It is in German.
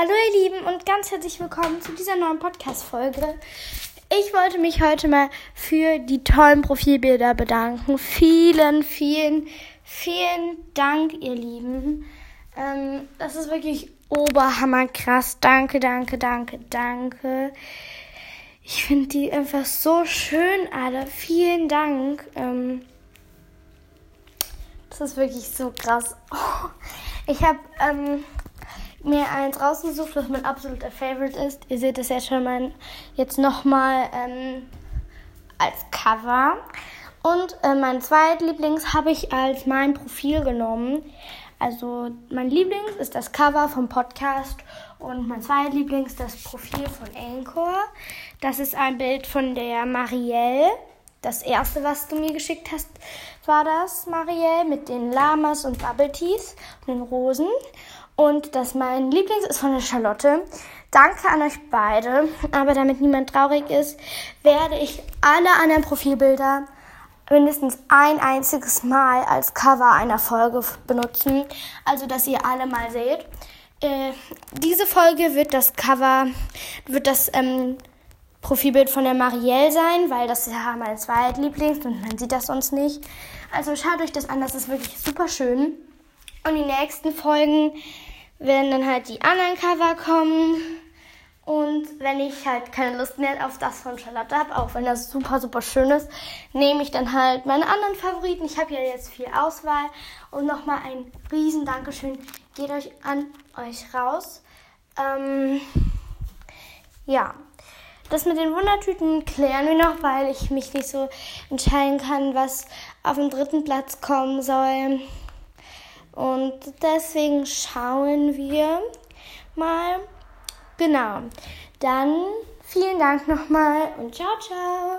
Hallo ihr Lieben und ganz herzlich willkommen zu dieser neuen Podcast-Folge. Ich wollte mich heute mal für die tollen Profilbilder bedanken. Vielen, vielen, vielen Dank, ihr Lieben. Ähm, das ist wirklich oberhammerkrass. Danke, danke, danke, danke. Ich finde die einfach so schön alle. Vielen Dank. Ähm, das ist wirklich so krass. Oh, ich habe ähm, mir eins rausgesucht, was mein absoluter Favorite ist. Ihr seht es ja schon mal jetzt nochmal ähm, als Cover. Und äh, mein zweitlieblings habe ich als mein Profil genommen. Also mein Lieblings ist das Cover vom Podcast und mein zweitlieblings das Profil von Anchor. Das ist ein Bild von der Marielle. Das erste, was du mir geschickt hast, war das, Marielle, mit den Lamas und Bubble Teas und den Rosen. Und das mein Lieblings ist von der Charlotte. Danke an euch beide. Aber damit niemand traurig ist, werde ich alle anderen Profilbilder mindestens ein einziges Mal als Cover einer Folge benutzen. Also, dass ihr alle mal seht. Äh, diese Folge wird das Cover, wird das ähm, Profilbild von der Marielle sein, weil das ist ja mein zweitlieblings und man sieht das sonst nicht. Also schaut euch das an, das ist wirklich super schön. Und die nächsten Folgen werden dann halt die anderen Cover kommen. Und wenn ich halt keine Lust mehr auf das von Charlotte habe, auch wenn das super, super schön ist, nehme ich dann halt meine anderen Favoriten. Ich habe ja jetzt viel Auswahl. Und nochmal ein riesen Dankeschön geht euch an euch raus. Ähm, ja, das mit den Wundertüten klären wir noch, weil ich mich nicht so entscheiden kann, was auf den dritten Platz kommen soll. Und deswegen schauen wir mal. Genau. Dann vielen Dank nochmal und ciao, ciao.